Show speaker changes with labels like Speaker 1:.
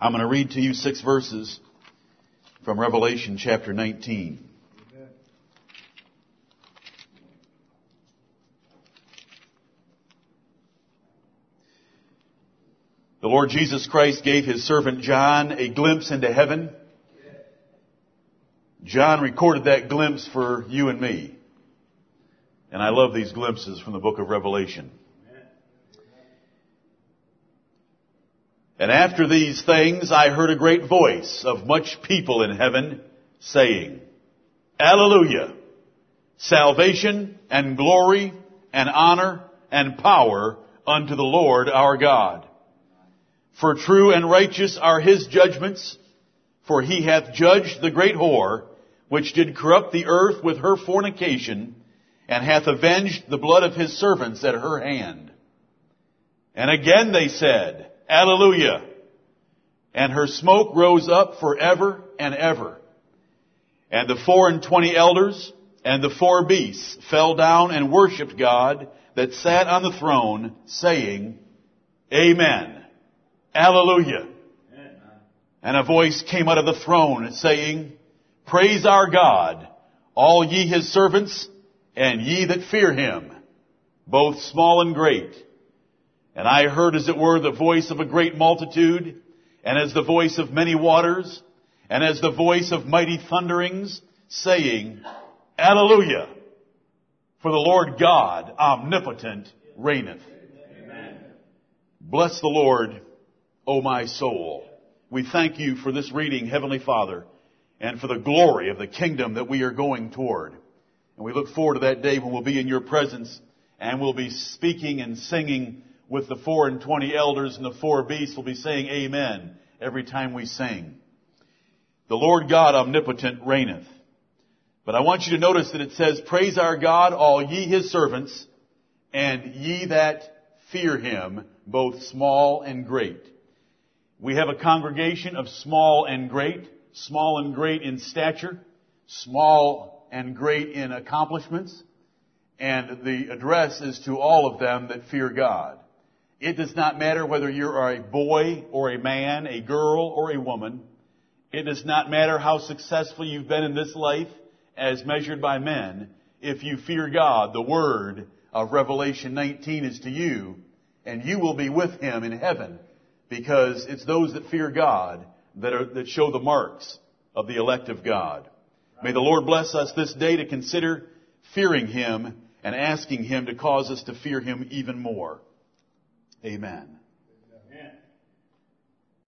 Speaker 1: I'm going to read to you six verses from Revelation chapter 19. The Lord Jesus Christ gave his servant John a glimpse into heaven. John recorded that glimpse for you and me. And I love these glimpses from the book of Revelation. And after these things I heard a great voice of much people in heaven saying, Alleluia! Salvation and glory and honor and power unto the Lord our God. For true and righteous are his judgments, for he hath judged the great whore, which did corrupt the earth with her fornication, and hath avenged the blood of his servants at her hand. And again they said, Alleluia! And her smoke rose up forever and ever. And the four and twenty elders and the four beasts fell down and worshipped God that sat on the throne, saying, Amen. Alleluia. And a voice came out of the throne saying, Praise our God, all ye his servants, and ye that fear him, both small and great. And I heard as it were the voice of a great multitude, and as the voice of many waters, and as the voice of mighty thunderings, saying, Alleluia! For the Lord God, omnipotent, reigneth. Amen. Bless the Lord, O my soul. We thank you for this reading, Heavenly Father, and for the glory of the kingdom that we are going toward. And we look forward to that day when we'll be in your presence and we'll be speaking and singing with the four and twenty elders and the four beasts. We'll be saying amen every time we sing. The Lord God omnipotent reigneth. But I want you to notice that it says, praise our God, all ye his servants, and ye that fear him, both small and great. We have a congregation of small and great, small and great in stature, small and great in accomplishments, and the address is to all of them that fear God. It does not matter whether you are a boy or a man, a girl or a woman. It does not matter how successful you've been in this life as measured by men. If you fear God, the word of Revelation 19 is to you, and you will be with Him in heaven because it's those that fear God that, are, that show the marks of the elect of God. May the Lord bless us this day to consider fearing Him and asking Him to cause us to fear Him even more. Amen.